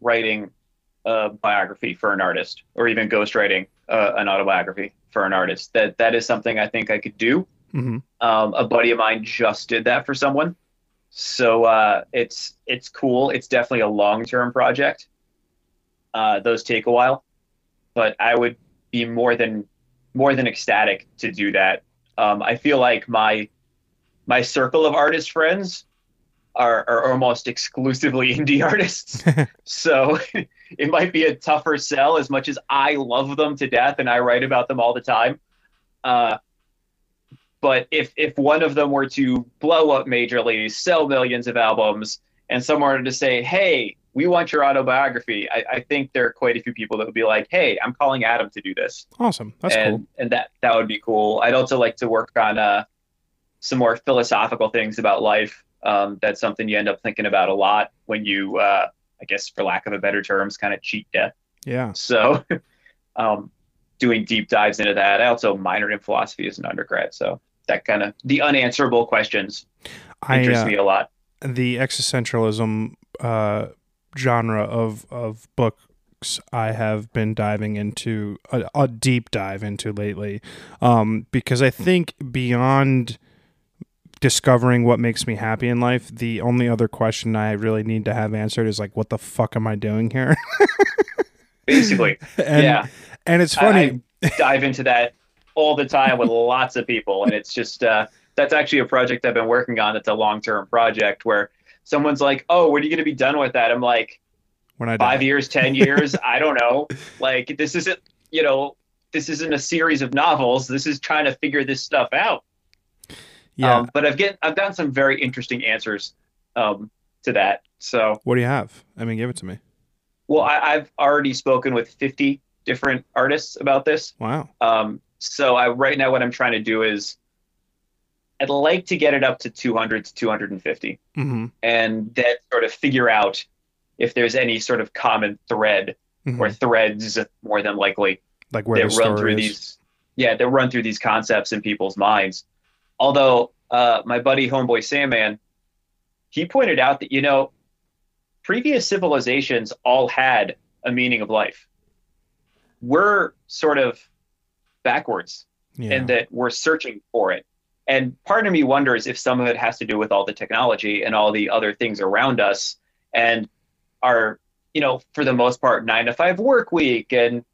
writing a biography for an artist or even ghostwriting uh, an autobiography for an artist. That that is something I think I could do. hmm Um, a buddy of mine just did that for someone, so uh, it's it's cool. It's definitely a long term project. Uh, those take a while, but I would be more than more than ecstatic to do that. Um, I feel like my my circle of artist friends are, are almost exclusively indie artists. so it might be a tougher sell as much as I love them to death and I write about them all the time. Uh, but if, if one of them were to blow up majorly, sell millions of albums, and someone were to say, hey, we want your autobiography, I, I think there are quite a few people that would be like, hey, I'm calling Adam to do this Awesome. That's and cool. and that that would be cool. I'd also like to work on uh, some more philosophical things about life. Um, that's something you end up thinking about a lot when you, uh, I guess, for lack of a better terms, kind of cheat death. Yeah. So, um, doing deep dives into that. I also minored in philosophy as an undergrad, so that kind of the unanswerable questions I interest uh, me a lot. the existentialism uh, genre of of books I have been diving into a, a deep dive into lately, um, because I think beyond discovering what makes me happy in life, the only other question I really need to have answered is like, what the fuck am I doing here? Basically, and, yeah. and it's funny. I dive into that all the time with lots of people, and it's just uh, that's actually a project I've been working on. It's a long term project where someone's like, "Oh, when are you going to be done with that?" I'm like, when I five die. years, ten years, I don't know. Like this isn't, you know, this isn't a series of novels. This is trying to figure this stuff out. Yeah. Um, but I've get I've gotten some very interesting answers um, to that. So, what do you have? I mean, give it to me. well, I, I've already spoken with 50 different artists about this. Wow. Um, so I right now what I'm trying to do is I'd like to get it up to 200 to 250 hmm and then sort of figure out if there's any sort of common thread hmm or threads more than likely Like where that the run through is. these yeah that run through these concepts in people's minds. Although uh, my buddy Homeboy Sandman, he pointed out that you know previous civilizations all had a meaning of life. We're sort of backwards Yeah. and that we're searching for it. And part of me wonders if some of it has to do with all the technology and all the other things around us and our, you know, for the most part, nine to five work week and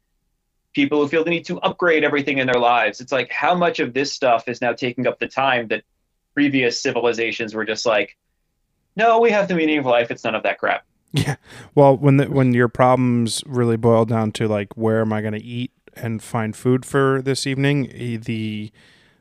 people who feel the need to upgrade everything in their lives. It's like how much of this stuff is now taking up the time that previous civilizations were just like, no, we have the meaning of life. It's none of that crap. Yeah. Well, when the, when your problems really boil down to like where am I going to eat and find food for this evening, the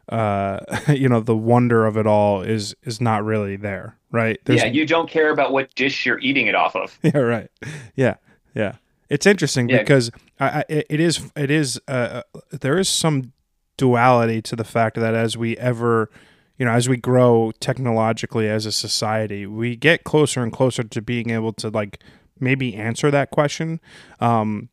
uh you know the wonder of it all is is not really there, right? yeah, you don't care about what dish you're eating it off of. yeah, right. Yeah, yeah. It's interesting Yeah. because I, I, it is it is uh, there is some duality to the fact that as we ever you know as we grow technologically as a society we get closer and closer to being able to like maybe answer that question um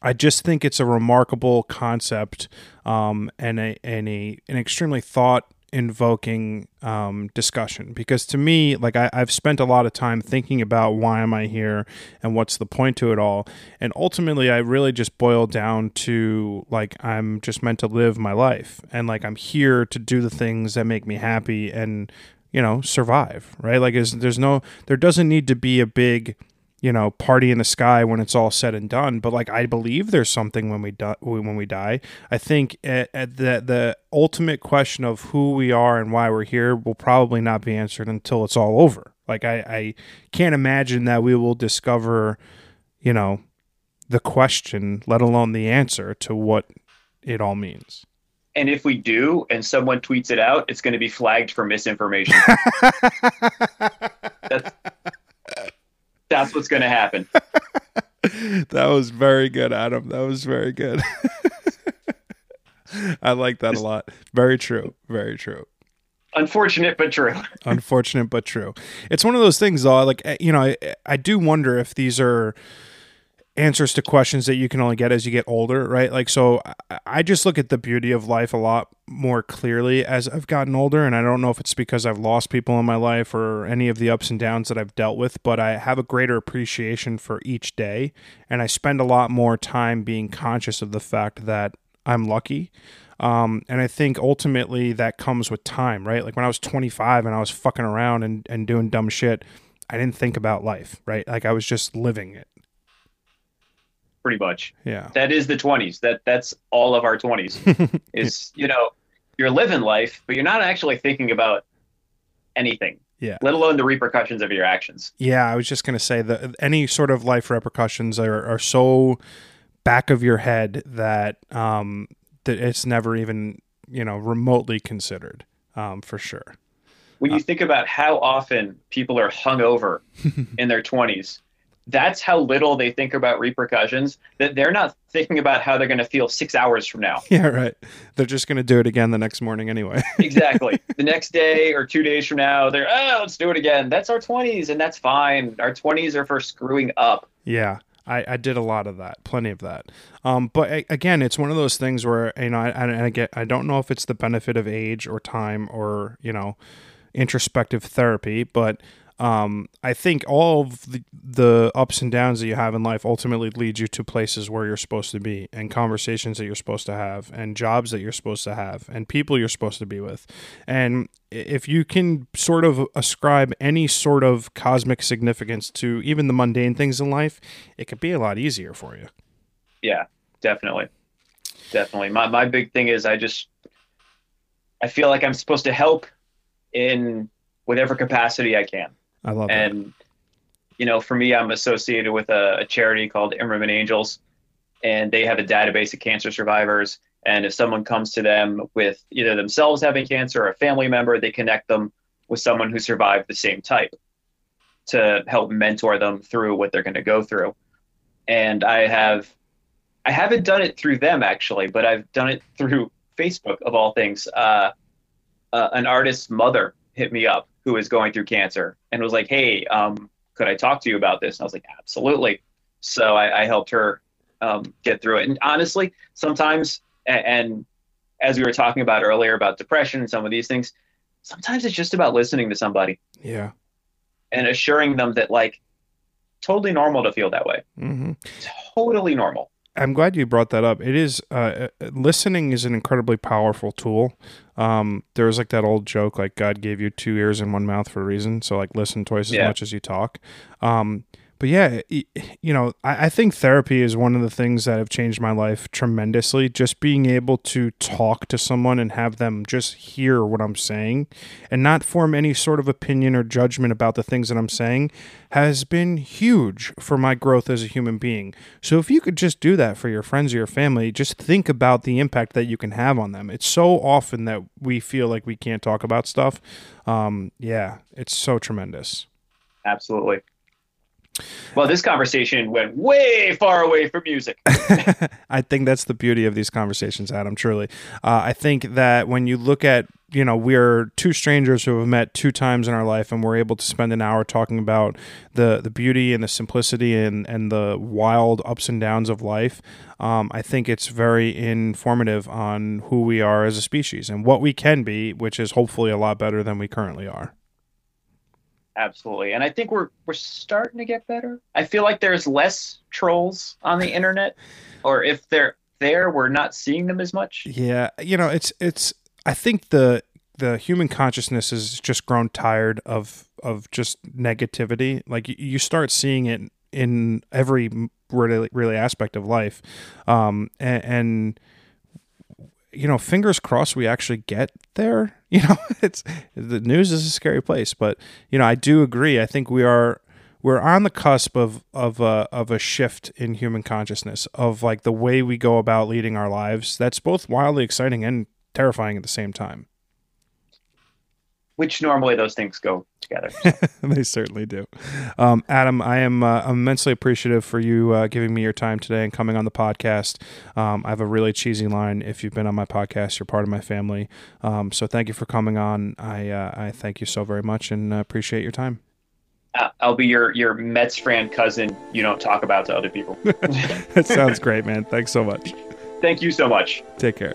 I just think it's a remarkable concept um, and a and a an extremely thought invoking um, discussion. Because to me like I, I've spent a lot of time thinking about why am I here and what's the point to it all. And ultimately I really just boil down to like I'm just meant to live my life. And like I'm here to do the things that make me happy and you know survive right? Like is there's no there doesn't need to be a big you know party in the sky when it's all said and done. But like i believe there's something when we die when we die. I think at, at the the ultimate question of who we are and why we're here will probably not be answered until it's all over. Like i i can't imagine that we will discover you know the question let alone the answer to what it all means. And if we do, and someone tweets it out, it's going to be flagged for misinformation. That's that's what's going to happen. that was very good, Adam. That was very good. I like that a lot. Very true. Very true. Unfortunate but true. Unfortunate but true. It's one of those things, though. Like eh, you know, I, I do wonder if these are answers to questions that you can only get as you get older, right? Like, so I, just look at the beauty of life a lot more clearly as I've gotten older, and I don't know if it's because I've lost people in my life or any of the ups and downs that I've dealt with, but I have a greater appreciation for each day, and I spend a lot more time being conscious of the fact that I'm lucky. Um, and I think ultimately that comes with time, right? Like when I was 25 and I was fucking around and, and doing dumb shit, I didn't think about life, right? Like I was just living it. Pretty much. Yeah. That is the 20s. That that's all of our 20s. is, you know, you're living life, but you're not actually thinking about anything. Yeah. Let alone the repercussions of your actions. Yeah, I was just going to say that any sort of life repercussions are, are so back of your head that um, that it's never even you know remotely considered um, for sure. When you uh, think about how often people are hungover in their 20s, that's how little they think about repercussions that they're not thinking about how they're going to feel six hours from now. Yeah right. They're just going to do it again the next morning anyway. Exactly. The next day or two days from now they're oh let's do it again. That's our 20s and that's fine. Our 20s are for screwing up. Yeah I, I did a lot of that, plenty of that. Um, but I, again, it's one of those things where you know, I, I, I get, I don't know if it's the benefit of age or time or you know, introspective therapy, but um, I think all of the, the, ups and downs that you have in life ultimately lead you to places where you're supposed to be and conversations that you're supposed to have and jobs that you're supposed to have and people you're supposed to be with. And if you can sort of ascribe any sort of cosmic significance to even the mundane things in life, it could be a lot easier for you. Yeah, definitely. Definitely. My, my big thing is I just, I feel like I'm supposed to help in whatever capacity I can I love and, that. you know, for me, I'm associated with a, a charity called Imerman Angels, and they have a database of cancer survivors. And if someone comes to them with either themselves having cancer or a family member, they connect them with someone who survived the same type to help mentor them through what they're going to go through. And I have, I haven't done it through them actually, but I've done it through Facebook of all things. Uh, uh, an artist's mother hit me up who was going through cancer and was like, "Hey, um, could I talk to you about this?" And I was like, "Absolutely." So I, I helped her um, get through it. And honestly, sometimes, and, and as we were talking about earlier about depression and some of these things, sometimes it's just about listening to somebody. Yeah. And assuring them that like totally normal to feel that way. Mm-hmm. Totally normal. I'm glad you brought that up. It is uh, uh, listening is an incredibly powerful tool. Um, there's like that old joke, like God gave you two ears and one mouth for a reason. So like listen twice as yeah. much as you talk. Um, but yeah, you know, I, I, think therapy is one of the things that have changed my life tremendously. Just being able to talk to someone and have them just hear what I'm saying and not form any sort of opinion or judgment about the things that I'm saying has been huge for my growth as a human being. So if you could just do that for your friends or your family, just think about the impact that you can have on them. It's so often that we feel like we can't talk about stuff. Um, yeah, it's so tremendous. Absolutely. Well, this conversation went way far away from music. I think that's the beauty of these conversations, Adam. Truly, uh, I think that when you look at you know we're two strangers who have met two times in our life, and we're able to spend an hour talking about the the beauty and the simplicity and and the wild ups and downs of life. Um, I think it's very informative on who we are as a species and what we can be, which is hopefully a lot better than we currently are absolutely. And I think we're we're starting to get better. I feel like there's less trolls on the internet, or if they're there, we're not seeing them as much. Yeah, you know, it's it's. I think the the human consciousness has just grown tired of of just negativity. Like you start seeing it in every really really aspect of life, um, and, and you know, fingers crossed we actually get there. You know, it's the news is a scary place, but you know, I do agree. I think we are we're on the cusp of of a of a shift in human consciousness of like the way we go about leading our lives. That's both wildly exciting and terrifying at the same time which normally those things go together. they certainly do. Um, Adam, I am uh, immensely appreciative for you uh, giving me your time today and coming on the podcast. Um, I have a really cheesy line. If you've been on my podcast, you're part of my family. Um, so thank you for coming on. I uh, I thank you so very much and uh, appreciate your time. Uh, I'll be your your Mets fan cousin. You don't talk about to other people. that sounds great, man. Thanks so much. Thank you so much. Take care.